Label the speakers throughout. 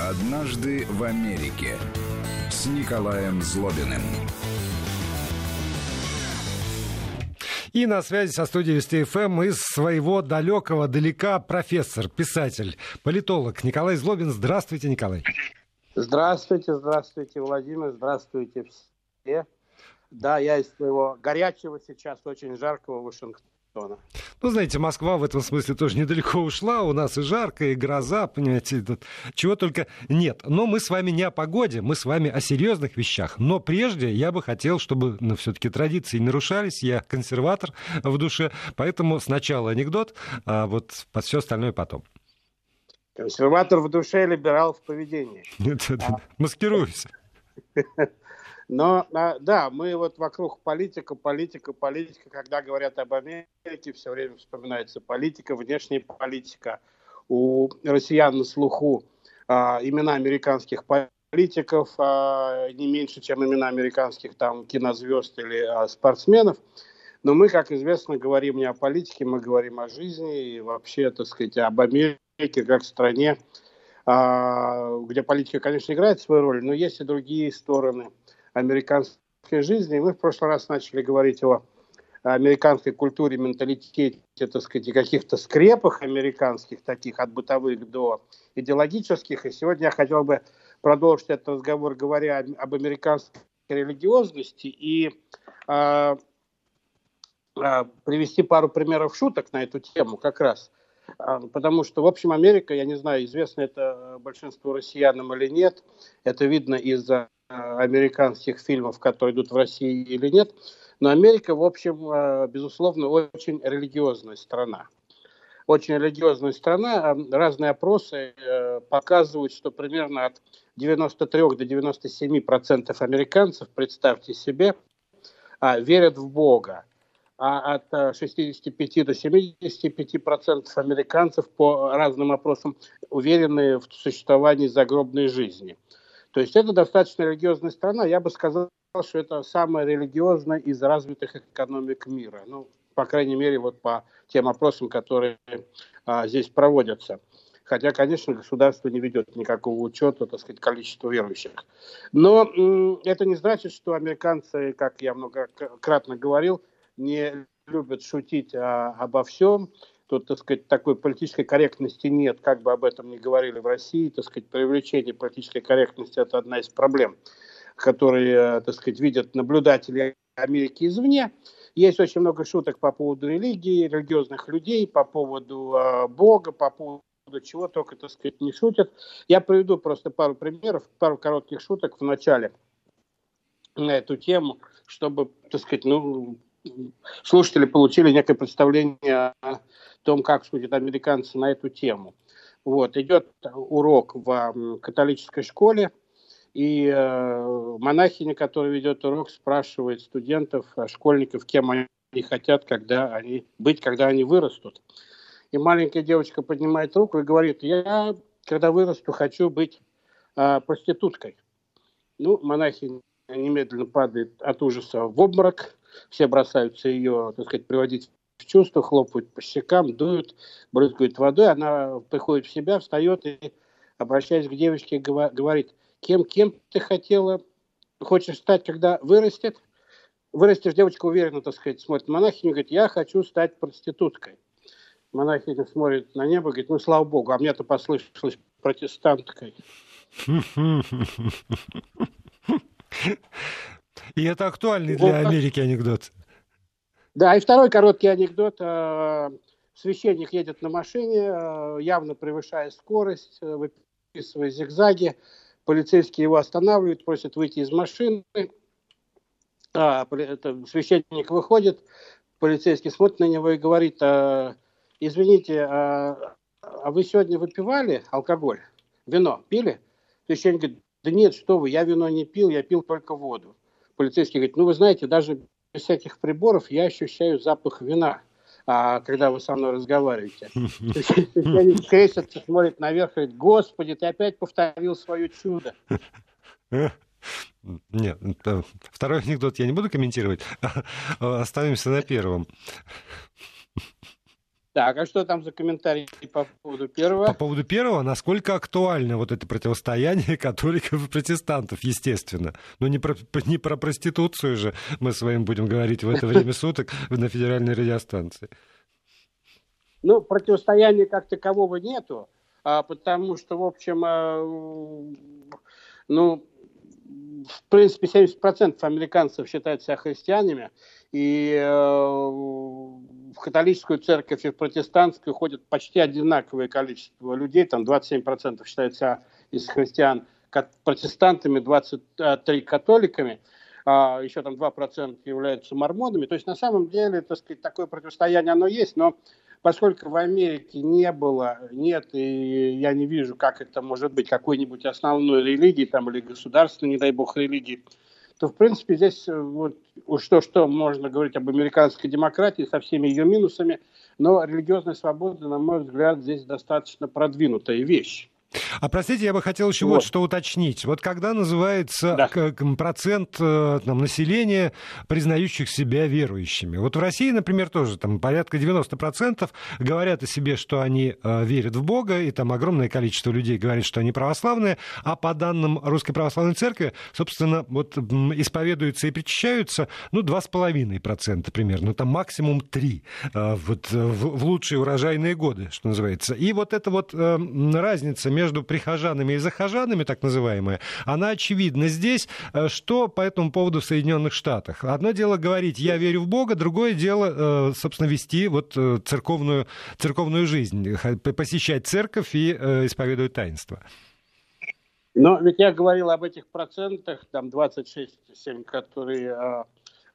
Speaker 1: «Однажды в Америке» с Николаем Злобиным.
Speaker 2: И на связи со студией Вести ФМ из своего далекого далека профессор, писатель, политолог Николай Злобин. Здравствуйте, Николай.
Speaker 3: Здравствуйте, здравствуйте, Владимир, здравствуйте все. Да, я из своего горячего сейчас, очень жаркого Вашингтона Вашингтона.
Speaker 2: Ну, знаете, Москва в этом смысле тоже недалеко ушла. У нас и жарко, и гроза, понимаете, тут чего только нет. Но мы с вами не о погоде, мы с вами о серьезных вещах. Но прежде я бы хотел, чтобы ну, все-таки традиции нарушались. Я консерватор в душе, поэтому сначала анекдот, а вот все остальное потом.
Speaker 3: Консерватор в душе, либерал в поведении.
Speaker 2: Маскируйся.
Speaker 3: Но а, да, мы вот вокруг политика, политика, политика, когда говорят об Америке, все время вспоминается политика, внешняя политика. У россиян на слуху а, имена американских политиков а, не меньше, чем имена американских там кинозвезд или а, спортсменов. Но мы, как известно, говорим не о политике, мы говорим о жизни и вообще, так сказать, об Америке как стране, а, где политика, конечно, играет свою роль, но есть и другие стороны – американской жизни. И мы в прошлый раз начали говорить о американской культуре, менталитете, так сказать, каких-то скрепах американских, таких от бытовых до идеологических. И сегодня я хотел бы продолжить этот разговор, говоря об американской религиозности и э, э, привести пару примеров шуток на эту тему как раз. Потому что, в общем, Америка, я не знаю, известно это большинству россиянам или нет, это видно из-за американских фильмов, которые идут в России или нет. Но Америка, в общем, э, безусловно, очень религиозная страна. Очень религиозная страна. Разные опросы э, показывают, что примерно от 93 до 97 процентов американцев, представьте себе, верят в Бога. А от 65 э, до 75 процентов американцев по разным опросам уверены в существовании загробной жизни – то есть это достаточно религиозная страна. Я бы сказал, что это самая религиозная из развитых экономик мира. Ну, по крайней мере, вот по тем опросам, которые а, здесь проводятся. Хотя, конечно, государство не ведет никакого учета, так сказать, количества верующих. Но м- это не значит, что американцы, как я многократно говорил, не любят шутить а, обо всем. Тут, так сказать, такой политической корректности нет, как бы об этом ни говорили в России. Так сказать, привлечение политической корректности – это одна из проблем, которые, э, так сказать, видят наблюдатели Америки извне. Есть очень много шуток по поводу религии, религиозных людей, по поводу э, Бога, по поводу чего только, так сказать, не шутят. Я приведу просто пару примеров, пару коротких шуток в начале на эту тему, чтобы, так сказать, ну, слушатели получили некое представление о том, как судят американцы на эту тему. Вот, идет урок в католической школе, и э, монахиня, которая ведет урок, спрашивает студентов, э, школьников, кем они хотят когда они, быть, когда они вырастут. И маленькая девочка поднимает руку и говорит, я, когда вырасту, хочу быть э, проституткой. Ну, монахиня немедленно падает от ужаса в обморок, все бросаются ее, так сказать, приводить в чувство, хлопают по щекам, дуют, брызгают водой. Она приходит в себя, встает и, обращаясь к девочке, говорит, кем, кем ты хотела, хочешь стать, когда вырастет? Вырастешь, девочка уверенно, так сказать, смотрит на монахиню, говорит, я хочу стать проституткой. Монахиня смотрит на небо, говорит, ну, слава богу, а мне-то послышалось протестанткой.
Speaker 2: И это актуальный для Америки анекдот.
Speaker 3: Да, и второй короткий анекдот. Э, священник едет на машине, э, явно превышая скорость, э, выписывая зигзаги. Полицейские его останавливают, просят выйти из машины. А, это, священник выходит, полицейский смотрит на него и говорит, извините, а, а вы сегодня выпивали алкоголь, вино пили? Священник говорит, да нет, что вы, я вино не пил, я пил только воду. Полицейский говорит, ну вы знаете, даже без всяких приборов я ощущаю запах вина, а, когда вы со мной разговариваете. Священник крестится, смотрит наверх и говорит, Господи, ты опять повторил свое чудо.
Speaker 2: Нет, второй анекдот я не буду комментировать. Оставимся на первом.
Speaker 3: Так, а что там за комментарий по поводу первого?
Speaker 2: По поводу первого, насколько актуально вот это противостояние католиков и протестантов, естественно. Но не про, не про проституцию же мы с вами будем говорить в это время суток на федеральной радиостанции.
Speaker 3: Ну, противостояния как такового нету, а, потому что, в общем, а, ну, в принципе, 70% американцев считают себя христианами, и э, в католическую церковь и в протестантскую ходят почти одинаковое количество людей, там 27% считают себя из христиан протестантами, 23 католиками, а еще там 2% являются мормонами. То есть на самом деле, так сказать, такое противостояние оно есть, но поскольку в Америке не было, нет, и я не вижу, как это может быть какой-нибудь основной религии там, или государственной, не дай бог, религии, то, в принципе, здесь э, вот что-что можно говорить об американской демократии со всеми ее минусами, но религиозная свобода, на мой взгляд, здесь достаточно продвинутая вещь.
Speaker 2: А простите, я бы хотел еще вот, вот что уточнить. Вот когда называется да. процент э, там, населения, признающих себя верующими. Вот в России, например, тоже там порядка 90% говорят о себе, что они э, верят в Бога, и там огромное количество людей говорит, что они православные, а по данным Русской Православной Церкви, собственно, вот исповедуются и причащаются, ну, 2,5% примерно, ну, там максимум 3% э, вот, в, в лучшие урожайные годы, что называется. И вот эта вот э, разница между прихожанами и захожанами, так называемая, она очевидна здесь. Э, что по этому поводу в Соединенных Штатах? Одно дело говорить «я верю в Бога», другое дело, э, собственно, вести вот э, церковную, церковную жизнь, посещать церковь и исповедовать таинство.
Speaker 3: Но ведь я говорил об этих процентах, там 26-7, которые а,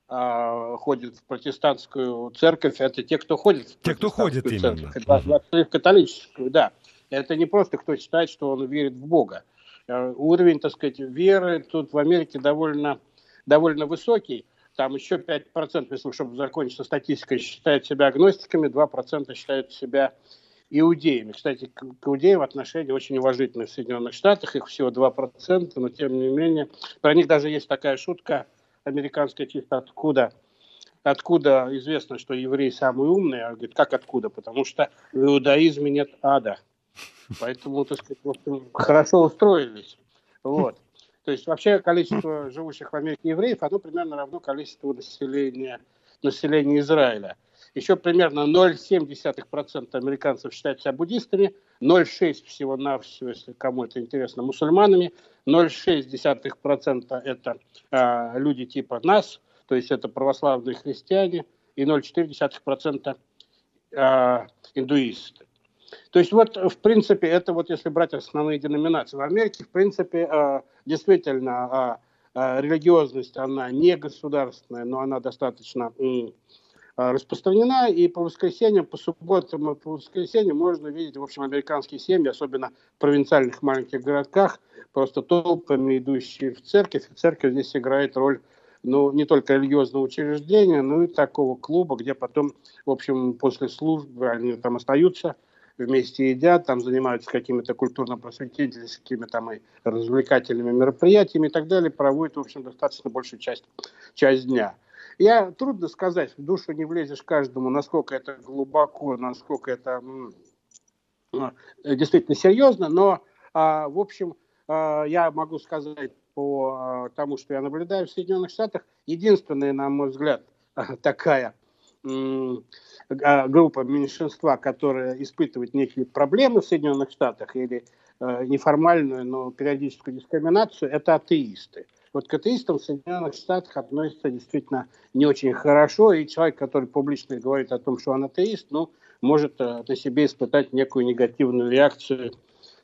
Speaker 3: а, ходят в протестантскую церковь, это те, кто ходит в
Speaker 2: те, кто ходит церковь,
Speaker 3: именно. в католическую, да. Это не просто кто считает, что он верит в Бога. Э, уровень, так сказать, веры тут в Америке довольно, довольно высокий. Там еще 5%, если чтобы закончить со статистикой, считают себя агностиками, 2% считают себя иудеями. Кстати, к иудеям отношения очень уважительные в Соединенных Штатах, их всего 2%, но тем не менее, про них даже есть такая шутка американская чисто откуда откуда известно, что евреи самые умные, а говорит, как откуда? Потому что в иудаизме нет ада. Поэтому, так сказать, хорошо устроились. Вот. То есть вообще количество живущих в Америке евреев, оно примерно равно количеству населения, населения Израиля. Еще примерно 0,7% американцев считают себя буддистами, 0,6% всего-навсего, если кому это интересно, мусульманами, 0,6% это э, люди типа нас, то есть это православные христиане, и 0,4% э, индуисты. То есть вот, в принципе, это вот если брать основные деноминации. В Америке, в принципе, э, действительно э, э, религиозность, она не государственная, но она достаточно распространена, и по воскресеньям, по субботам и по воскресеньям можно видеть, в общем, американские семьи, особенно в провинциальных маленьких городках, просто толпами идущие в церковь, и церковь здесь играет роль ну, не только религиозного учреждения, но и такого клуба, где потом, в общем, после службы они там остаются, вместе едят, там занимаются какими-то культурно-просветительскими там и развлекательными мероприятиями и так далее, проводят, в общем, достаточно большую часть, часть дня. Я трудно сказать, в душу не влезешь каждому, насколько это глубоко, насколько это ну, действительно серьезно, но, а, в общем, а, я могу сказать по а, тому, что я наблюдаю в Соединенных Штатах, единственная, на мой взгляд, такая а, группа меньшинства, которая испытывает некие проблемы в Соединенных Штатах или э, неформальную, но периодическую дискриминацию, это атеисты. Вот к атеистам в Соединенных Штатах относятся действительно не очень хорошо, и человек, который публично говорит о том, что он атеист, ну, может э, на себе испытать некую негативную реакцию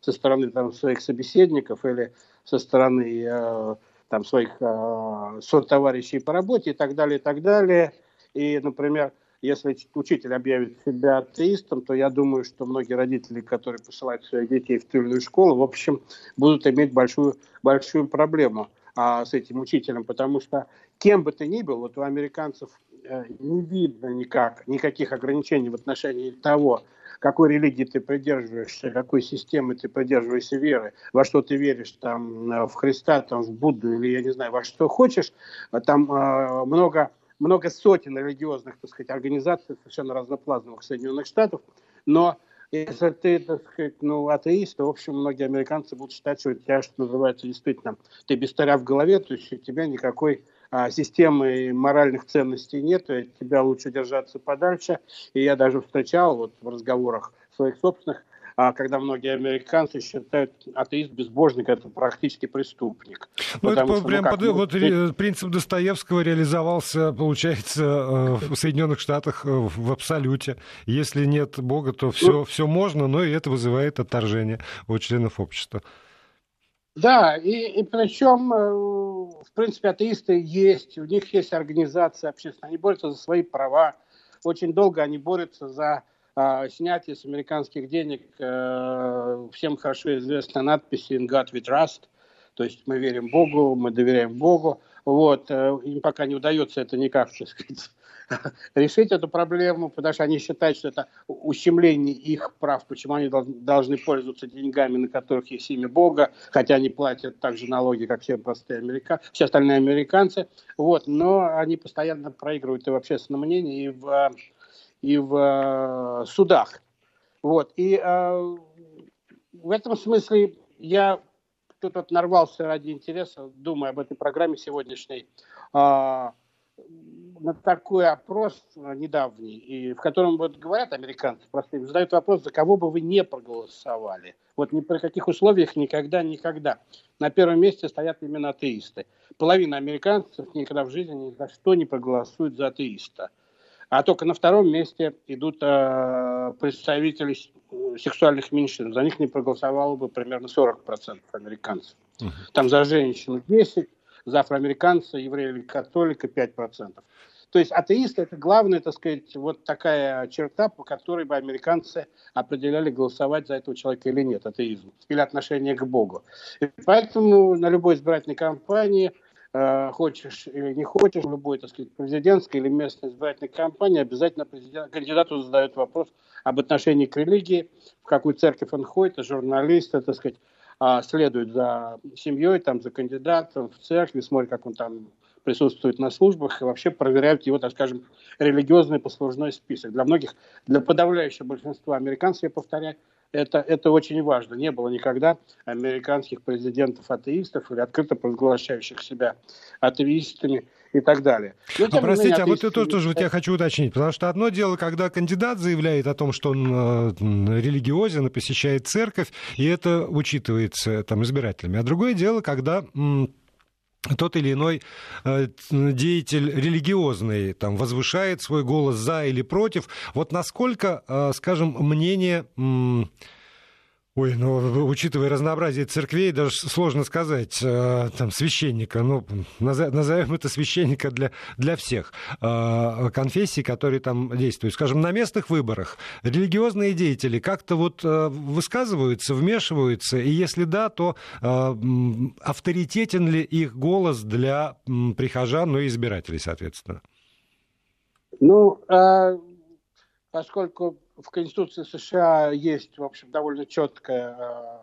Speaker 3: со стороны там, своих собеседников или со стороны э, там, своих э, сотоварищей по работе и так далее, и так далее. И, например, если учитель объявит себя атеистом, то я думаю, что многие родители, которые посылают своих детей в ту школу, в общем, будут иметь большую, большую проблему а, с этим учителем, потому что кем бы ты ни был, вот у американцев э, не видно никак, никаких ограничений в отношении того, какой религии ты придерживаешься, какой системы ты придерживаешься веры, во что ты веришь, там, в Христа, там, в Будду или, я не знаю, во что хочешь, там э, много много сотен религиозных, так сказать, организаций совершенно разноплановых Соединенных Штатов, но если ты, так сказать, ну, атеист, то, в общем, многие американцы будут считать, что у тебя, что называется, действительно, ты без в голове, то есть у тебя никакой а, системы моральных ценностей нет, и тебя лучше держаться подальше. И я даже встречал вот в разговорах своих собственных когда многие американцы считают атеист безбожник это практически преступник.
Speaker 2: Ну, это что, прям ну, под, вот принцип Достоевского реализовался, получается, э, в Соединенных Штатах э, в абсолюте. Если нет Бога, то все, ну, все можно, но и это вызывает отторжение у членов общества.
Speaker 3: Да, и, и причем, э, в принципе, атеисты есть, у них есть организация общественная, они борются за свои права. Очень долго они борются за а, снятие с американских денег э, всем хорошо известной надписи «In God we trust», то есть мы верим Богу, мы доверяем Богу. Вот, э, им пока не удается это никак, так сказать, решить эту проблему, потому что они считают, что это ущемление их прав, почему они должны пользоваться деньгами, на которых есть имя Бога, хотя они платят также налоги, как все простые американцы, все остальные американцы. Вот, но они постоянно проигрывают и в общественном мнении, и в и в э, судах. Вот. И э, в этом смысле я тут вот нарвался ради интереса, думая об этой программе сегодняшней, э, на такой опрос недавний, и в котором вот говорят американцы, простые, задают вопрос, за кого бы вы не проголосовали. Вот ни при каких условиях никогда, никогда. На первом месте стоят именно атеисты. Половина американцев никогда в жизни ни за что не проголосует за атеиста. А только на втором месте идут э, представители сексуальных меньшинств. За них не проголосовало бы примерно 40% американцев. Угу. Там за женщину 10, за афроамериканца, еврея или католика 5%. То есть атеисты – это главная, так сказать, вот такая черта, по которой бы американцы определяли, голосовать за этого человека или нет, атеизм, или отношение к Богу. И поэтому на любой избирательной кампании – Э, хочешь или не хочешь, любой, так сказать, президентской или местной избирательной кампании, обязательно президент, кандидату задают вопрос об отношении к религии, в какую церковь он ходит, а журналисты, так сказать, а, следуют за семьей, там, за кандидатом в церкви, смотрят, как он там присутствует на службах и вообще проверяют его, так скажем, религиозный послужной список. Для многих, для подавляющего большинства американцев, я повторяю, это, это очень важно. Не было никогда американских президентов-атеистов или открыто провозглашающих себя атеистами и так далее.
Speaker 2: Но, а простите, менее, а вот это тоже вот я хочу уточнить, потому что одно дело, когда кандидат заявляет о том, что он э, религиозен и посещает церковь, и это учитывается там избирателями, а другое дело, когда тот или иной э, деятель религиозный там возвышает свой голос за или против. Вот насколько, э, скажем, мнение Ой, ну, учитывая разнообразие церквей, даже сложно сказать, э, там, священника, ну, назовем это священника для, для всех э, конфессий, которые там действуют. Скажем, на местных выборах религиозные деятели как-то вот э, высказываются, вмешиваются, и если да, то э, авторитетен ли их голос для прихожан, ну и избирателей, соответственно?
Speaker 3: Ну, э, поскольку в Конституции США есть, в общем, довольно четкое э,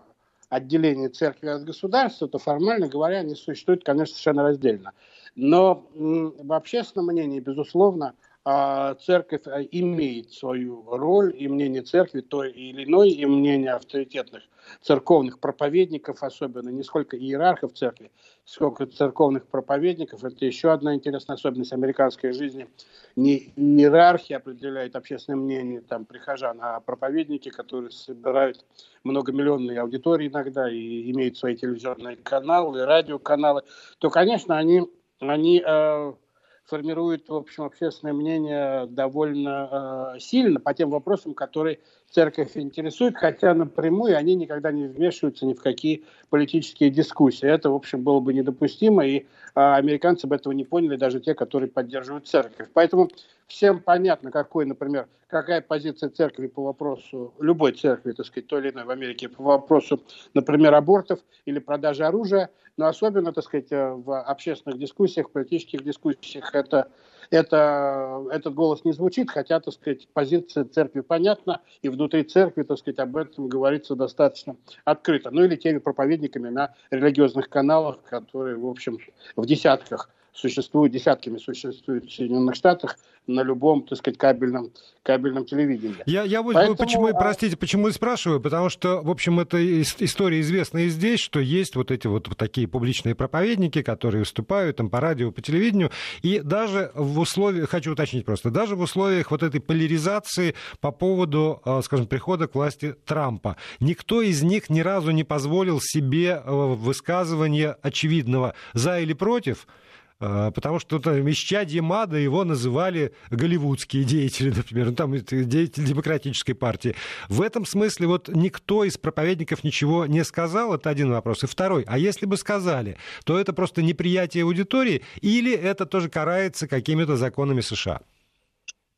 Speaker 3: отделение церкви от государства, то формально говоря, они существуют, конечно, совершенно раздельно. Но в общественном мнении, безусловно, церковь э, имеет свою роль, и мнение церкви той или иной, и мнение авторитетных церковных проповедников, особенно не сколько иерархов церкви, сколько церковных проповедников. Это еще одна интересная особенность американской жизни. Не иерархия определяет общественное мнение там, прихожан, а проповедники, которые собирают многомиллионные аудитории иногда и имеют свои телевизионные каналы, радиоканалы, то, конечно, они, они э, формирует, в общем, общественное мнение довольно э, сильно по тем вопросам, которые церковь интересует, хотя напрямую они никогда не вмешиваются ни в какие политические дискуссии. Это, в общем, было бы недопустимо, и э, американцы бы этого не поняли, даже те, которые поддерживают церковь. Поэтому всем понятно, какой, например, какая позиция церкви по вопросу, любой церкви, так сказать, той или иной в Америке, по вопросу, например, абортов или продажи оружия, но особенно, так сказать, э, в общественных дискуссиях, политических дискуссиях это, это, этот голос не звучит, хотя, так сказать, позиция церкви понятна, и внутри церкви, так сказать, об этом говорится достаточно открыто. Ну или теми проповедниками на религиозных каналах, которые, в общем, в десятках существуют, десятками существуют в Соединенных Штатах на любом, так сказать, кабельном, кабельном телевидении.
Speaker 2: Я, я вот Поэтому, почему, а... простите, почему и спрашиваю, потому что, в общем, это история известна и здесь, что есть вот эти вот такие публичные проповедники, которые выступают там по радио, по телевидению, и даже в условиях, хочу уточнить просто, даже в условиях вот этой поляризации по поводу, э, скажем, прихода к власти Трампа, никто из них ни разу не позволил себе э, высказывания очевидного за или против, а, потому что там исчадье Мада его называли голливудские деятели, например, ну, там деятели демократической партии. В этом смысле вот никто из проповедников ничего не сказал, это один вопрос. И второй, а если бы сказали, то это просто неприятие аудитории или это тоже карается какими-то законами США?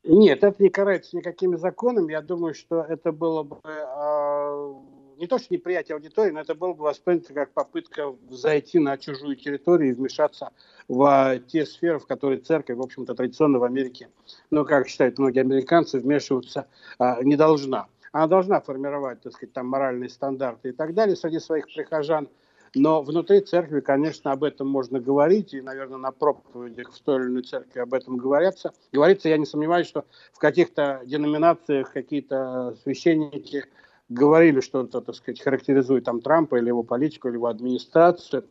Speaker 3: Нет, это не карается никакими законами. Я думаю, что это было бы э, не то, что неприятие аудитории, но это было бы воспринято как попытка зайти на чужую территорию и вмешаться в те сферы, в которые церковь, в общем-то, традиционно в Америке, ну, как считают многие американцы, вмешиваться а, не должна. Она должна формировать, так сказать, там моральные стандарты и так далее среди своих прихожан, но внутри церкви, конечно, об этом можно говорить, и, наверное, на проповедях в той или иной церкви об этом говорятся. Говорится, я не сомневаюсь, что в каких-то деноминациях какие-то священники говорили что-то, так сказать, характеризует там Трампа или его политику, или его администрацию,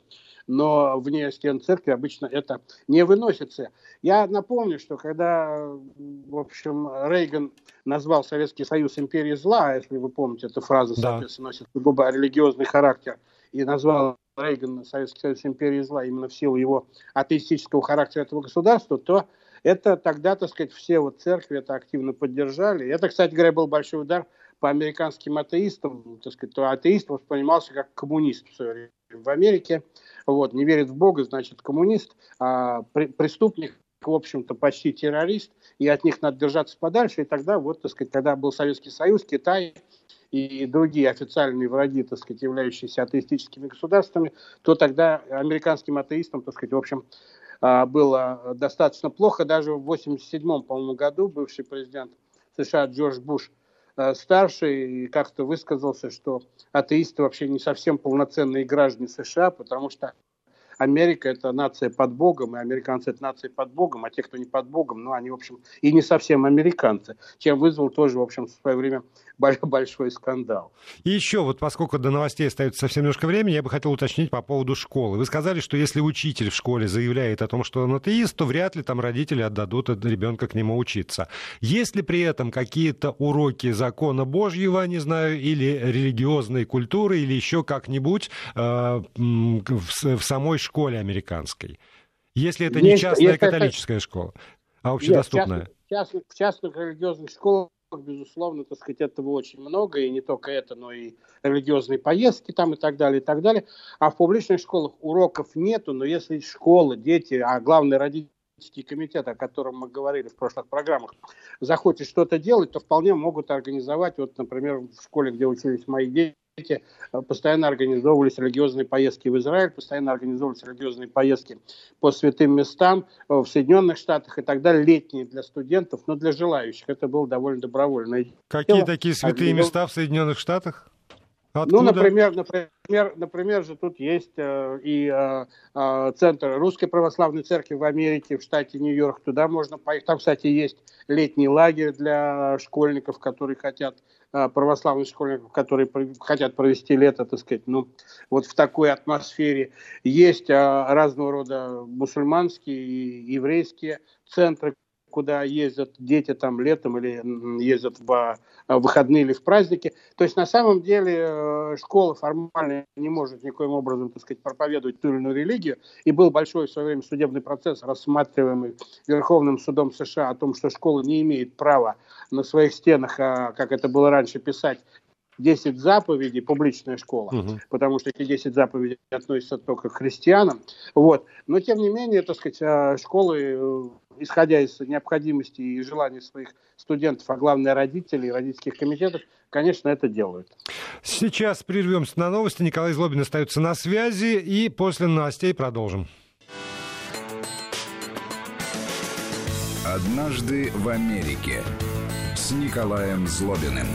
Speaker 3: но вне стен церкви обычно это не выносится. Я напомню, что когда, в общем, Рейган назвал Советский Союз империей зла, если вы помните, эта фраза, да. соответственно, носит сугубо религиозный характер, и назвал Рейган Советский Союз империей зла именно в силу его атеистического характера этого государства, то это тогда, так сказать, все вот церкви это активно поддержали. Это, кстати говоря, был большой удар по американским атеистам, так сказать, то атеист воспринимался как коммунист в свое время в Америке. Вот, не верит в Бога, значит, коммунист, а преступник, в общем-то, почти террорист, и от них надо держаться подальше. И тогда, вот, так сказать, когда был Советский Союз, Китай и другие официальные враги, так сказать, являющиеся атеистическими государствами, то тогда американским атеистам, так сказать, в общем, а, было достаточно плохо. Даже в 1987, по-моему, году бывший президент США Джордж Буш старший как-то высказался, что атеисты вообще не совсем полноценные граждане США, потому что Америка – это нация под Богом, и американцы – это нация под Богом, а те, кто не под Богом, ну, они, в общем, и не совсем американцы, чем вызвал тоже, в общем, в свое время большой скандал.
Speaker 2: И еще, вот поскольку до новостей остается совсем немножко времени, я бы хотел уточнить по поводу школы. Вы сказали, что если учитель в школе заявляет о том, что он атеист, то вряд ли там родители отдадут ребенка к нему учиться. Есть ли при этом какие-то уроки закона Божьего, не знаю, или религиозной культуры, или еще как-нибудь э, в, в самой школе американской? Если это не частная католическая это... школа, а общедоступная. Нет,
Speaker 3: в частных, в частных религиозных школах безусловно, так сказать, этого очень много, и не только это, но и религиозные поездки там и так далее, и так далее. А в публичных школах уроков нету, но если школа, дети, а главное родительский комитет, о котором мы говорили в прошлых программах, захочет что-то делать, то вполне могут организовать, вот, например, в школе, где учились мои дети, Э, постоянно организовывались религиозные поездки в Израиль, постоянно организовывались религиозные поездки по святым местам э, в Соединенных Штатах и так далее, летние для студентов, но для желающих. Это было довольно добровольно.
Speaker 2: Какие дело. такие святые места в Соединенных Штатах?
Speaker 3: Откуда? Ну, например, например, например же тут есть э, и э, э, центр Русской Православной Церкви в Америке, в штате Нью-Йорк. Туда можно поехать. Там, кстати, есть летний лагерь для школьников, которые хотят э, православных школьников, которые хотят провести лето, так сказать, ну, вот в такой атмосфере. Есть э, разного рода мусульманские и еврейские центры, куда ездят дети там летом или ездят в выходные или в праздники. То есть на самом деле э, школа формально не может никоим образом, так сказать, проповедовать ту или иную религию. И был большой в свое время судебный процесс, рассматриваемый Верховным судом США о том, что школа не имеет права на своих стенах, а, как это было раньше, писать 10 заповедей, публичная школа, угу. потому что эти 10 заповедей относятся только к христианам. Вот. Но, тем не менее, так сказать, а, школы, э, исходя из необходимости и желаний своих студентов, а главное родителей, родительских комитетов, конечно, это делают.
Speaker 2: Сейчас прервемся на новости. Николай Злобин остается на связи, и после новостей продолжим.
Speaker 1: Однажды в Америке с Николаем Злобиным.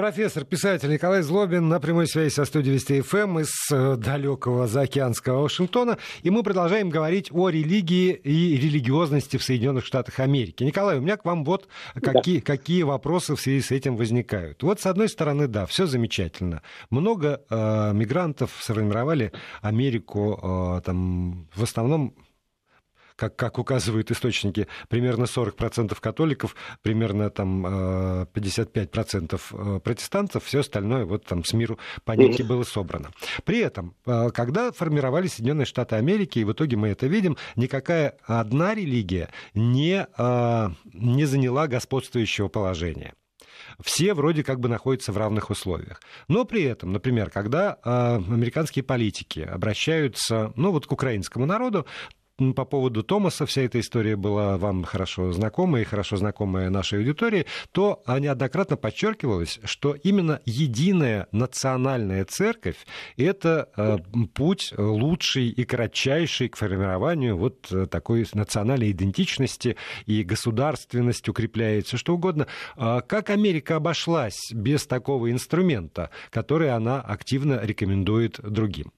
Speaker 2: Профессор, писатель Николай Злобин на прямой связи со студией Вести ФМ из э, далекого заокеанского Вашингтона. И мы продолжаем говорить о религии и религиозности в Соединенных Штатах Америки. Николай, у меня к вам вот какие, да. какие вопросы в связи с этим возникают. Вот, с одной стороны, да, все замечательно. Много э, мигрантов сформировали Америку, э, там, в основном как, как указывают источники, примерно 40% католиков, примерно там 55% э, э, протестантов, все остальное вот там с миру по нитке было собрано. При этом, э, когда формировались Соединенные Штаты Америки, и в итоге мы это видим, никакая одна религия не, не заняла господствующего положения все вроде как бы находятся в равных условиях. Но при этом, например, когда э, американские политики обращаются, ну вот к украинскому народу, по поводу Томаса вся эта история была вам хорошо знакома и хорошо знакомая нашей аудитории, то неоднократно подчеркивалось, что именно единая национальная церковь – это э, путь лучший и кратчайший к формированию вот э, такой национальной идентичности и государственность укрепляется, что угодно. А как Америка обошлась без такого инструмента, который она активно рекомендует другим?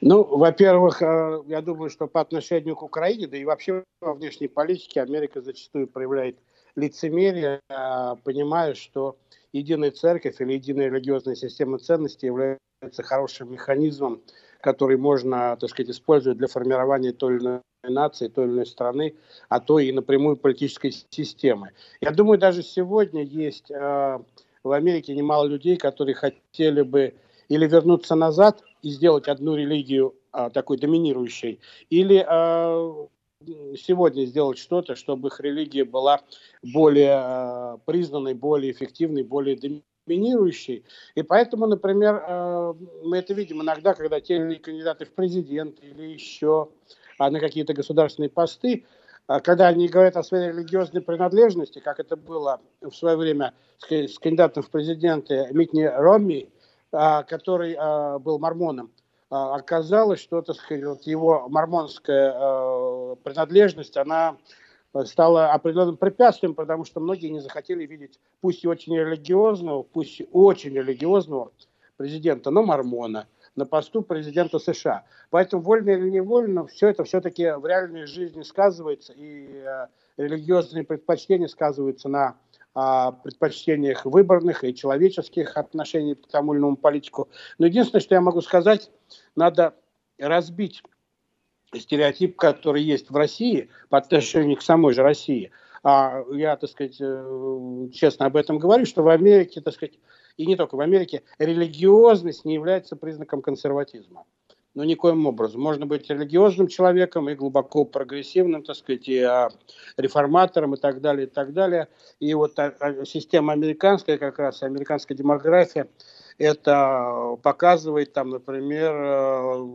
Speaker 3: Ну, во-первых, э, я думаю, что по отношению к Украине, да и вообще во внешней политике Америка зачастую проявляет лицемерие, э, понимая, что единая церковь или единая религиозная система ценностей является хорошим механизмом, который можно, так сказать, использовать для формирования той или иной нации, той или иной страны, а то и напрямую политической системы. Я думаю, даже сегодня есть э, в Америке немало людей, которые хотели бы или вернуться назад и сделать одну религию а, такой доминирующей, или а, сегодня сделать что-то, чтобы их религия была более а, признанной, более эффективной, более доминирующей. И поэтому, например, а, мы это видим иногда, когда те или иные кандидаты в президент или еще а, на какие-то государственные посты, а, когда они говорят о своей религиозной принадлежности, как это было в свое время с, с кандидатом в президенты Митни Ромми, который а, был мормоном, а, оказалось, что так сказать, его мормонская принадлежность, она стала определенным препятствием, потому что многие не захотели видеть, пусть и очень религиозного, пусть и очень религиозного президента, но мормона на посту президента США. Поэтому вольно или невольно все это все-таки в реальной жизни сказывается, и религиозные предпочтения сказываются на о предпочтениях выборных и человеческих отношений к тому или иному политику. Но единственное, что я могу сказать, надо разбить стереотип, который есть в России по отношению к самой же России. А я, так сказать, э, честно об этом говорю, что в Америке, так сказать, и не только в Америке, религиозность не является признаком консерватизма но никоим образом. Можно быть религиозным человеком и глубоко прогрессивным, так сказать, и а, реформатором и так далее, и так далее. И вот а, а, система американская, как раз американская демография, это показывает там, например, э,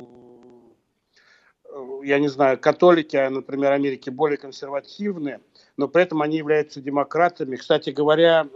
Speaker 3: я не знаю, католики, например, Америки более консервативные, но при этом они являются демократами. Кстати говоря,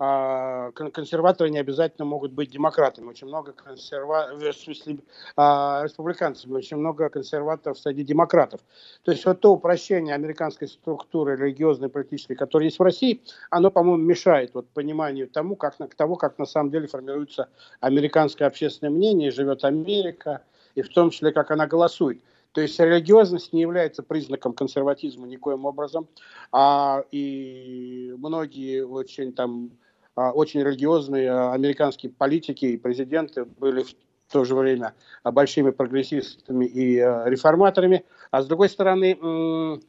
Speaker 3: консерваторы не обязательно могут быть демократами. Очень много консерва... в смысле, а, республиканцев, очень много консерваторов среди демократов. То есть вот то упрощение американской структуры религиозной, политической, которое есть в России, оно, по-моему, мешает вот пониманию тому, как, того, как на самом деле формируется американское общественное мнение, живет Америка, и в том числе, как она голосует. То есть религиозность не является признаком консерватизма никоим образом, а, и многие очень там а, очень религиозные а, американские политики и президенты были в то же время а, большими прогрессистами и реформаторами. А с другой стороны,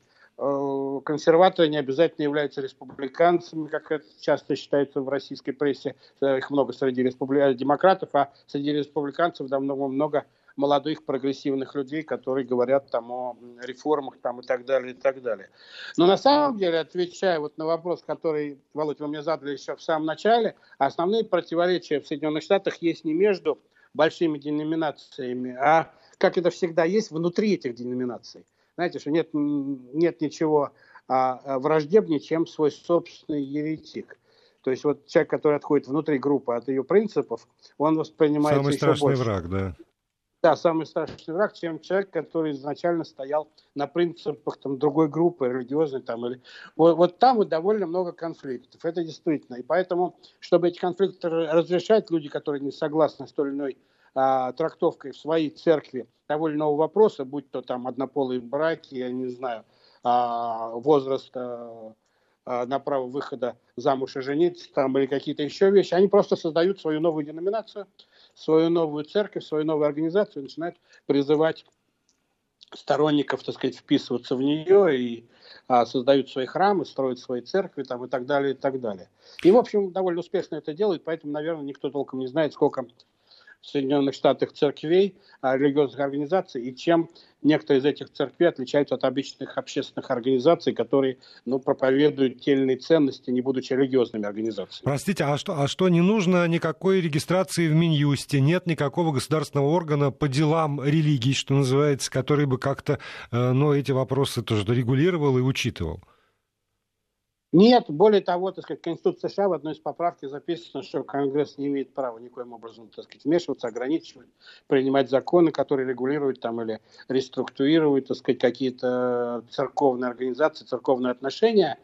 Speaker 3: консерваторы не обязательно являются республиканцами, как это часто считается в российской прессе. Их много среди республи... демократов, а среди республиканцев давно много молодых прогрессивных людей, которые говорят там о реформах там и так далее, и так далее. Но на самом деле, отвечая вот на вопрос, который, Володь, вы мне задали еще в самом начале, основные противоречия в Соединенных Штатах есть не между большими деноминациями, а, как это всегда есть, внутри этих деноминаций. Знаете, что нет, нет ничего а, а враждебнее, чем свой собственный еретик. То есть вот человек, который отходит внутри группы от ее принципов, он воспринимается
Speaker 2: Самый
Speaker 3: еще
Speaker 2: страшный враг, да.
Speaker 3: Да, самый страшный враг, чем человек, который изначально стоял на принципах там, другой группы, религиозной. Там, или... вот, вот там вот довольно много конфликтов. Это действительно. И поэтому, чтобы эти конфликты разрешать, люди, которые не согласны с той или иной а, трактовкой в своей церкви того или иного вопроса, будь то там однополые браки, я не знаю, а, возраст а, а, на право выхода замуж и жениться, там, или какие-то еще вещи, они просто создают свою новую деноминацию, свою новую церковь, свою новую организацию, и начинают призывать сторонников, так сказать, вписываться в нее и а, создают свои храмы, строят свои церкви там, и так далее, и так далее. И, в общем, довольно успешно это делают, поэтому, наверное, никто толком не знает, сколько в Соединенных Штатах церквей, а, религиозных организаций, и чем некоторые из этих церквей отличаются от обычных общественных организаций, которые ну, проповедуют те ценности, не будучи религиозными организациями.
Speaker 2: Простите, а что, а что не нужно никакой регистрации в Минюсте? Нет никакого государственного органа по делам религии, что называется, который бы как-то э, ну, эти вопросы тоже регулировал и учитывал?
Speaker 3: Нет, более того, так сказать, в Конституции США в одной из поправки записано, что Конгресс не имеет права никоим образом, так сказать, вмешиваться, ограничивать, принимать законы, которые регулируют там или реструктурируют, так сказать, какие-то церковные организации, церковные отношения.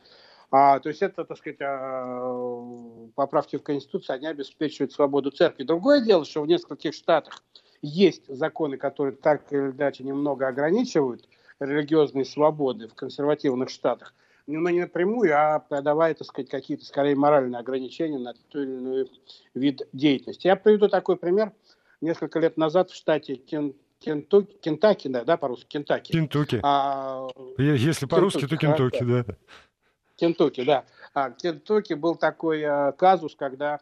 Speaker 3: А, то есть это, так сказать, а, поправки в Конституции, они обеспечивают свободу церкви. Другое дело, что в нескольких штатах есть законы, которые так или иначе немного ограничивают религиозные свободы в консервативных штатах – ну, не напрямую, а продавая, так сказать, какие-то, скорее, моральные ограничения на тот или иной вид деятельности. Я приведу такой пример. Несколько лет назад в штате Кен, Кентуки, Кентаки, да, да, по-русски, Кентаки.
Speaker 2: Кентуки. А, Если по-русски, то Кентуки, да.
Speaker 3: Кентуки, да. А, Кентуки был такой а, казус, когда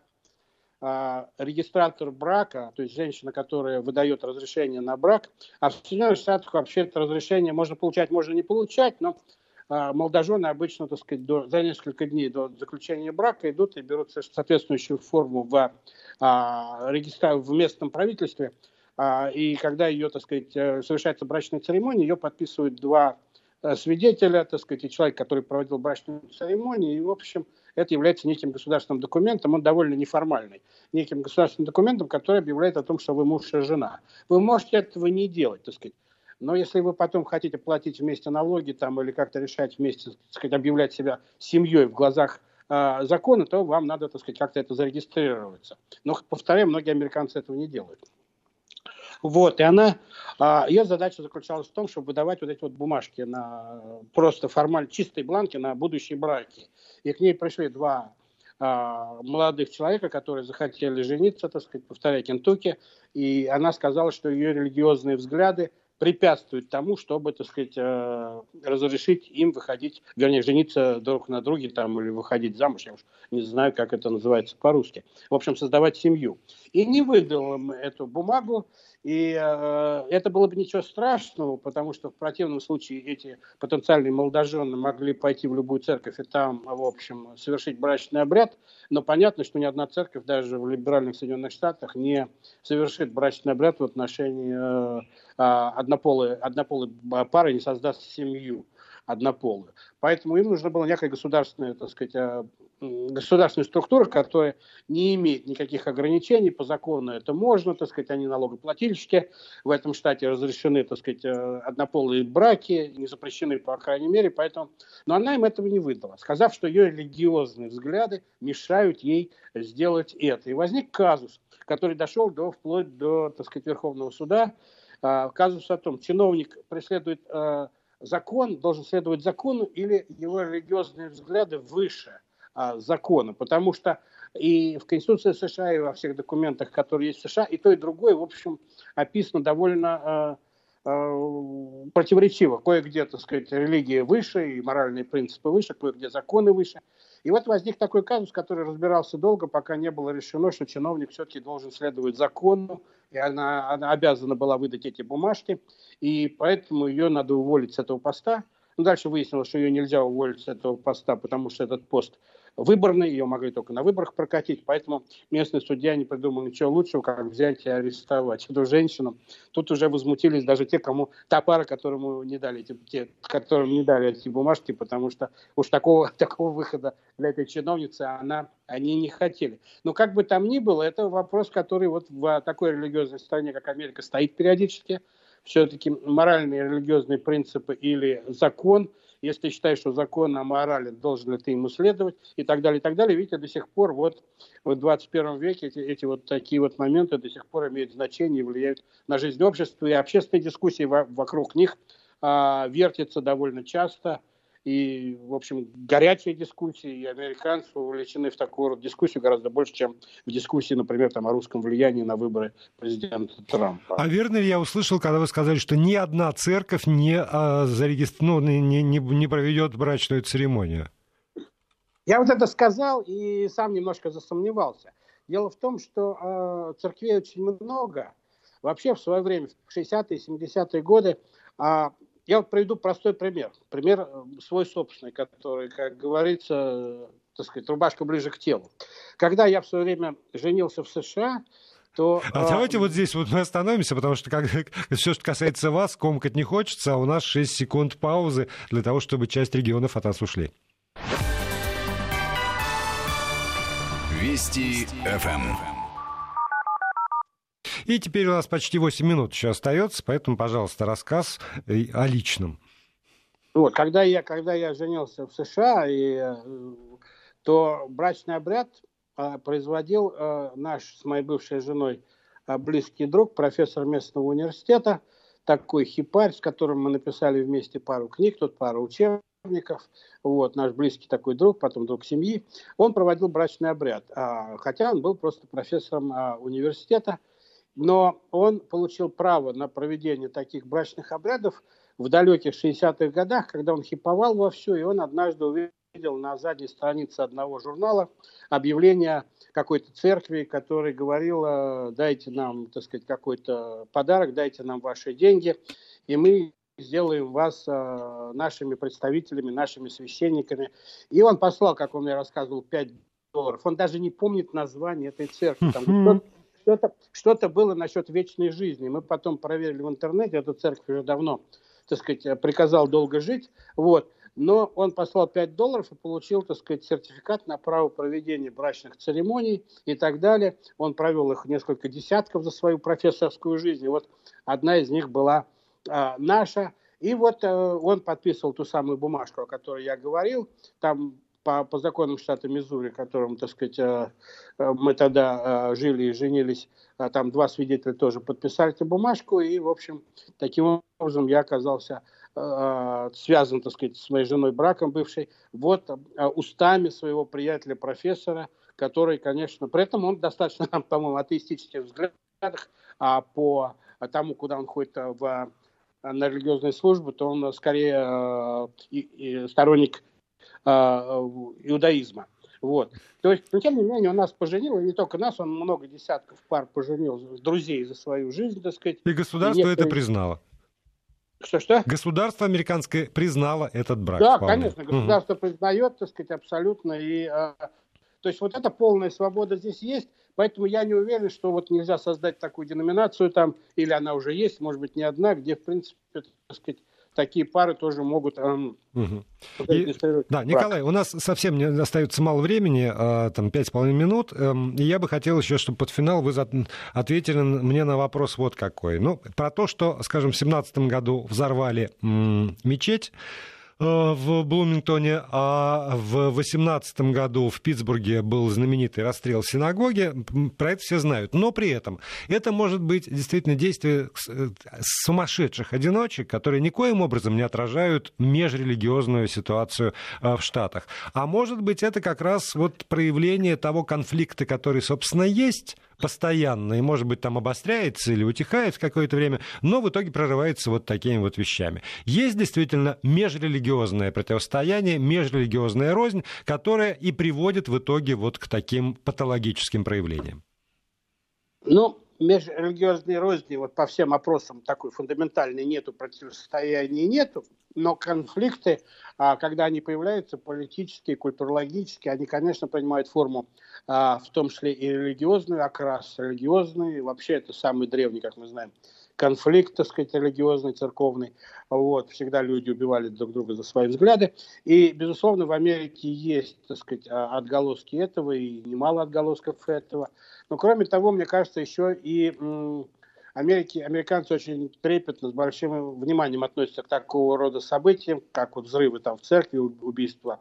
Speaker 3: а, регистратор брака, то есть женщина, которая выдает разрешение на брак, а в Соединенных Штатах вообще это разрешение можно получать, можно не получать, но молодожены обычно, так сказать, до, за несколько дней до заключения брака идут и берут соответствующую форму в, а, в местном правительстве. А, и когда ее, так сказать, э, совершается брачная церемония, ее подписывают два э, свидетеля, так сказать, и человек, который проводил брачную церемонию. И, в общем, это является неким государственным документом, он довольно неформальный, неким государственным документом, который объявляет о том, что вы муж и жена. Вы можете этого не делать, так сказать. Но если вы потом хотите платить вместе налоги там, или как-то решать вместе, так сказать, объявлять себя семьей в глазах э, закона, то вам надо, так сказать, как-то это зарегистрироваться. Но, повторяю, многие американцы этого не делают. Вот, и она, а, ее задача заключалась в том, чтобы выдавать вот эти вот бумажки на просто формально чистые бланки на будущие браки. И к ней пришли два а, молодых человека, которые захотели жениться, так сказать, повторяя Кентукки, и она сказала, что ее религиозные взгляды препятствует тому, чтобы, так сказать, э, разрешить им выходить, вернее, жениться друг на друге там, или выходить замуж, я уж не знаю, как это называется по-русски. В общем, создавать семью. И не выдал им эту бумагу, и э, это было бы ничего страшного, потому что в противном случае эти потенциальные молодожены могли пойти в любую церковь и там, в общем, совершить брачный обряд. Но понятно, что ни одна церковь, даже в либеральных Соединенных Штатах, не совершит брачный обряд в отношении э, однополой, однополой пары, не создаст семью однополую. Поэтому им нужно было некая государственная, так сказать, э, государственная структура, которая не имеет никаких ограничений, по закону. Это можно, так сказать, они налогоплательщики, в этом штате разрешены, так сказать, э, однополые браки, не запрещены, по крайней мере, поэтому... Но она им этого не выдала, сказав, что ее религиозные взгляды мешают ей сделать это. И возник казус, который дошел до, вплоть до, так сказать, Верховного суда, а, казус о том, чиновник преследует э, закон, должен следовать закону или его религиозные взгляды выше закона, потому что и в Конституции США, и во всех документах, которые есть в США, и то, и другое, в общем, описано довольно э, э, противоречиво. Кое-где, так сказать, религия выше, и моральные принципы выше, кое-где законы выше. И вот возник такой казус, который разбирался долго, пока не было решено, что чиновник все-таки должен следовать закону, и она, она обязана была выдать эти бумажки, и поэтому ее надо уволить с этого поста. Ну, дальше выяснилось, что ее нельзя уволить с этого поста, потому что этот пост выборной, ее могли только на выборах прокатить, поэтому местный судья не придумал ничего лучшего, как взять и арестовать эту женщину. Тут уже возмутились даже те, кому та пара, которому не дали эти, те, которым не дали эти бумажки, потому что уж такого, такого выхода для этой чиновницы она, они не хотели. Но как бы там ни было, это вопрос, который вот в такой религиозной стране, как Америка, стоит периодически. Все-таки моральные религиозные принципы или закон – если ты считаешь, что закон аморален, должен ли ты ему следовать и так далее, и так далее. Видите, до сих пор вот в 21 веке эти, эти вот такие вот моменты до сих пор имеют значение и влияют на жизнь общества, и общественные дискуссии вокруг них а, вертятся довольно часто – и, в общем, горячие дискуссии, и американцы увлечены в такую вот дискуссию гораздо больше, чем в дискуссии, например, там, о русском влиянии на выборы президента Трампа.
Speaker 2: А верно ли я услышал, когда вы сказали, что ни одна церковь не, а, зарегистр... ну, не, не, не проведет брачную церемонию?
Speaker 3: Я вот это сказал и сам немножко засомневался. Дело в том, что э, церквей очень много. Вообще в свое время, в 60-е, 70-е годы, э, я вот приведу простой пример. Пример э, свой собственный, который, как говорится, так сказать, рубашка ближе к телу. Когда я в свое время женился в США, то...
Speaker 2: А, а давайте вот здесь вот мы остановимся, потому что как, все, что касается вас, комкать не хочется, а у нас 6 секунд паузы для того, чтобы часть регионов от нас ушли.
Speaker 1: Вести ФМ.
Speaker 2: И теперь у нас почти 8 минут еще остается, поэтому, пожалуйста, рассказ э, о личном.
Speaker 3: Вот, когда я, когда я женился в США, и, э, то брачный обряд а, производил а, наш с моей бывшей женой а, близкий друг, профессор местного университета, такой хипарь, с которым мы написали вместе пару книг, тут пару учебников, вот, наш близкий такой друг, потом друг семьи, он проводил брачный обряд, хотя он был просто профессором университета, но он получил право на проведение таких брачных обрядов в далеких 60-х годах, когда он хиповал во все, и он однажды увидел на задней странице одного журнала объявление какой-то церкви, которая говорила, дайте нам, так сказать, какой-то подарок, дайте нам ваши деньги, и мы сделаем вас э, нашими представителями, нашими священниками. И он послал, как он мне рассказывал, 5 долларов. Он даже не помнит название этой церкви. Там, что-то что было насчет вечной жизни. Мы потом проверили в интернете, эту церковь уже давно, так сказать, приказал долго жить. Вот. Но он послал 5 долларов и получил, так сказать, сертификат на право проведения брачных церемоний и так далее. Он провел их несколько десятков за свою профессорскую жизнь. И вот одна из них была а, наша. И вот э, он подписывал ту самую бумажку, о которой я говорил. Там по, по законам штата Миссури, которым, так сказать, э, э, мы тогда э, жили и женились, там два свидетеля тоже подписали эту бумажку, и, в общем, таким образом я оказался связан, так сказать, с моей женой браком бывшей, вот устами своего приятеля-профессора, который, конечно, при этом он достаточно, по-моему, атеистических взглядах, а по тому, куда он ходит в, на религиозные службы, то он скорее и, и сторонник иудаизма. Вот. То есть, но тем не менее, он нас поженил, и не только нас, он много десятков пар поженил, друзей за свою жизнь, так сказать.
Speaker 2: И государство и некоторые... это признало.
Speaker 3: Что-что?
Speaker 2: Государство американское признало этот брак.
Speaker 3: Да, вполне. конечно, государство угу. признает, так сказать, абсолютно. И, а, то есть вот эта полная свобода здесь есть, поэтому я не уверен, что вот нельзя создать такую деноминацию там, или она уже есть, может быть, не одна, где, в принципе, так сказать, такие пары тоже могут... Эм, угу.
Speaker 2: и, да, Николай, у нас совсем не остается мало времени, а, там пять с половиной минут, эм, и я бы хотел еще, чтобы под финал вы ответили мне на вопрос вот какой. Ну, про то, что, скажем, в семнадцатом году взорвали мечеть, Э, в Блумингтоне, а в 18 году в Питтсбурге был знаменитый расстрел синагоги. Про это все знают. Но при этом это может быть действительно действие э, сумасшедших одиночек, которые никоим образом не отражают межрелигиозную ситуацию э, в Штатах. А может быть это как раз вот проявление того конфликта, который, собственно, есть постоянно, и, может быть, там обостряется или утихает в какое-то время, но в итоге прорывается вот такими вот вещами. Есть действительно межрелигиозное противостояние, межрелигиозная рознь, которая и приводит в итоге вот к таким патологическим проявлениям.
Speaker 3: Ну, межрелигиозной розни вот по всем опросам такой фундаментальной нету, противостояния нету. Но конфликты, а, когда они появляются, политические, культурологические, они, конечно, принимают форму, а, в том числе и религиозный окрас, религиозный, вообще это самый древний, как мы знаем, конфликт, так сказать, религиозный, церковный. Вот, всегда люди убивали друг друга за свои взгляды. И, безусловно, в Америке есть, так сказать, а, отголоски этого, и немало отголосков этого. Но, кроме того, мне кажется, еще и Америки, американцы очень трепетно, с большим вниманием относятся к такого рода событиям, как вот взрывы там в церкви, убийства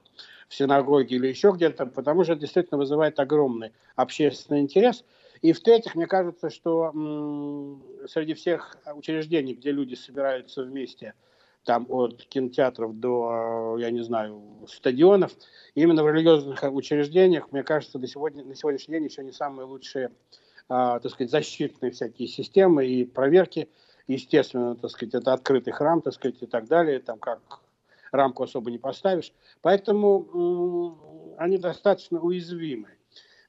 Speaker 3: в синагоге или еще где-то, потому что это действительно вызывает огромный общественный интерес. И в-третьих, мне кажется, что м- среди всех учреждений, где люди собираются вместе, там от кинотеатров до, я не знаю, стадионов, именно в религиозных учреждениях, мне кажется, до сегодня, на сегодняшний день еще не самые лучшие так сказать, защитные всякие системы и проверки. Естественно, так сказать, это открытый храм, так сказать, и так далее, там как рамку особо не поставишь. Поэтому они достаточно уязвимы.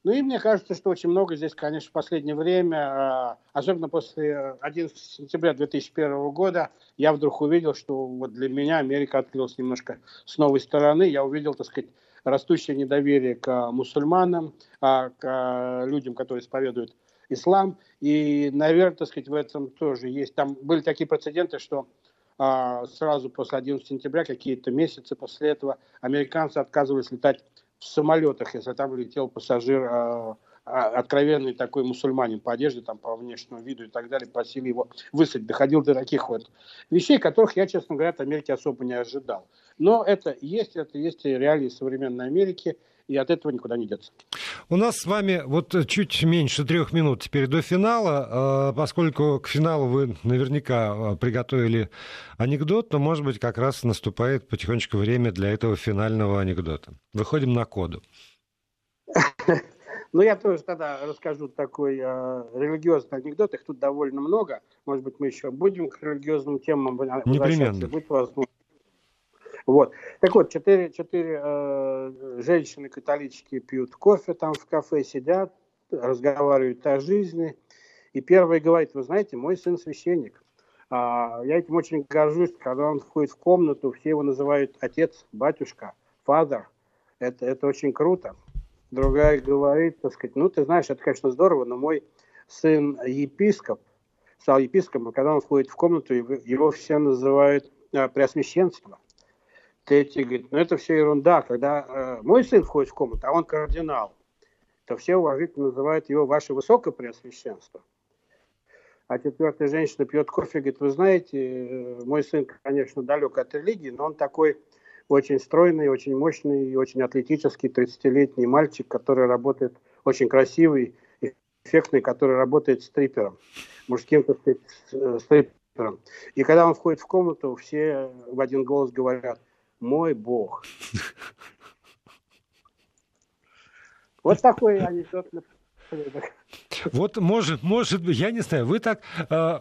Speaker 3: Ну и мне кажется, что очень много здесь, конечно, в последнее время, а, особенно после 11 сентября 2001 года, я вдруг увидел, что вот для меня Америка открылась немножко с новой стороны. Я увидел, так сказать, растущее недоверие к мусульманам, а, к людям, которые исповедуют ислам. И, наверное, так сказать, в этом тоже есть. Там были такие прецеденты, что а, сразу после 11 сентября, какие-то месяцы после этого, американцы отказывались летать в самолетах, если там летел пассажир а, а, откровенный такой мусульманин по одежде, там, по внешнему виду и так далее, просили его высадить. Доходил до таких вот вещей, которых я, честно говоря, от Америки особо не ожидал. Но это есть, это есть реалии современной Америки – и от этого никуда не деться.
Speaker 2: У нас с вами вот чуть меньше трех минут теперь до финала, а, поскольку к финалу вы наверняка а, приготовили анекдот, но, может быть, как раз наступает потихонечку время для этого финального анекдота. Выходим на коду.
Speaker 3: Ну, я тоже тогда расскажу такой э, религиозный анекдот. Их тут довольно много. Может быть, мы еще будем к религиозным темам
Speaker 2: Непременно.
Speaker 3: Будет возможность. Вот. Так вот, четыре, четыре э, женщины-католички пьют кофе там в кафе, сидят, разговаривают о жизни. И первая говорит, вы знаете, мой сын священник. А, я этим очень горжусь, когда он входит в комнату, все его называют отец, батюшка, father. Это, это очень круто. Другая говорит, так сказать, ну, ты знаешь, это, конечно, здорово, но мой сын епископ, стал епископом, когда он входит в комнату, его все называют а, преосвященство. Третий говорит, ну это все ерунда. Когда э, мой сын входит в комнату, а он кардинал, то все уважительно называют его ваше высокопреосвященство. А четвертая женщина пьет кофе и говорит, вы знаете, э, мой сын, конечно, далек от религии, но он такой очень стройный, очень мощный и очень атлетический 30-летний мальчик, который работает очень красивый, эффектный, который работает стрипером, мужским, так сказать, э, стрипером. И когда он входит в комнату, все в один голос говорят – мой Бог. Вот такой анекдот.
Speaker 2: Вот может, может быть, я не знаю, вы так э,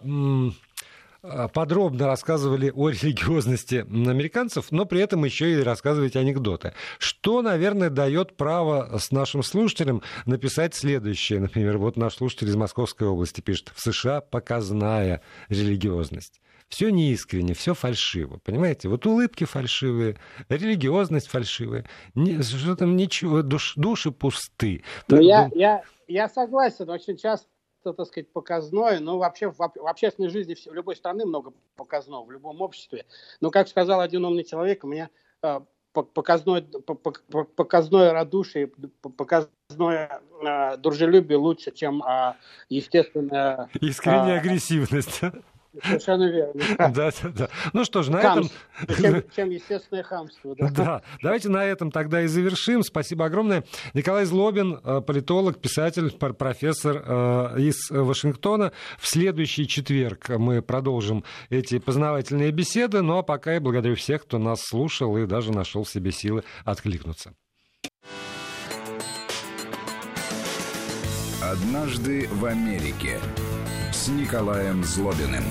Speaker 2: подробно рассказывали о религиозности американцев, но при этом еще и рассказываете анекдоты. Что, наверное, дает право с нашим слушателям написать следующее. Например, вот наш слушатель из Московской области пишет, в США показная религиозность все неискренне, все фальшиво. Понимаете? Вот улыбки фальшивые, религиозность фальшивая, не, что там ничего, душ, души пусты.
Speaker 3: Ну, я, я, я согласен, очень часто так сказать, показное, но вообще в, в общественной жизни в любой страны много показного, в любом обществе. Но, как сказал один умный человек, у меня э, показное, показное радушие, показное э, дружелюбие лучше, чем э, естественная...
Speaker 2: Искренняя агрессивность.
Speaker 3: Совершенно верно.
Speaker 2: Да, да, да. Ну что ж, на этом...
Speaker 3: Чем, чем естественное хамство. Да.
Speaker 2: да, давайте на этом тогда и завершим. Спасибо огромное. Николай Злобин, э, политолог, писатель, профессор э, из Вашингтона. В следующий четверг мы продолжим эти познавательные беседы. Ну а пока я благодарю всех, кто нас слушал и даже нашел в себе силы откликнуться.
Speaker 1: Однажды в Америке с Николаем Злобиным.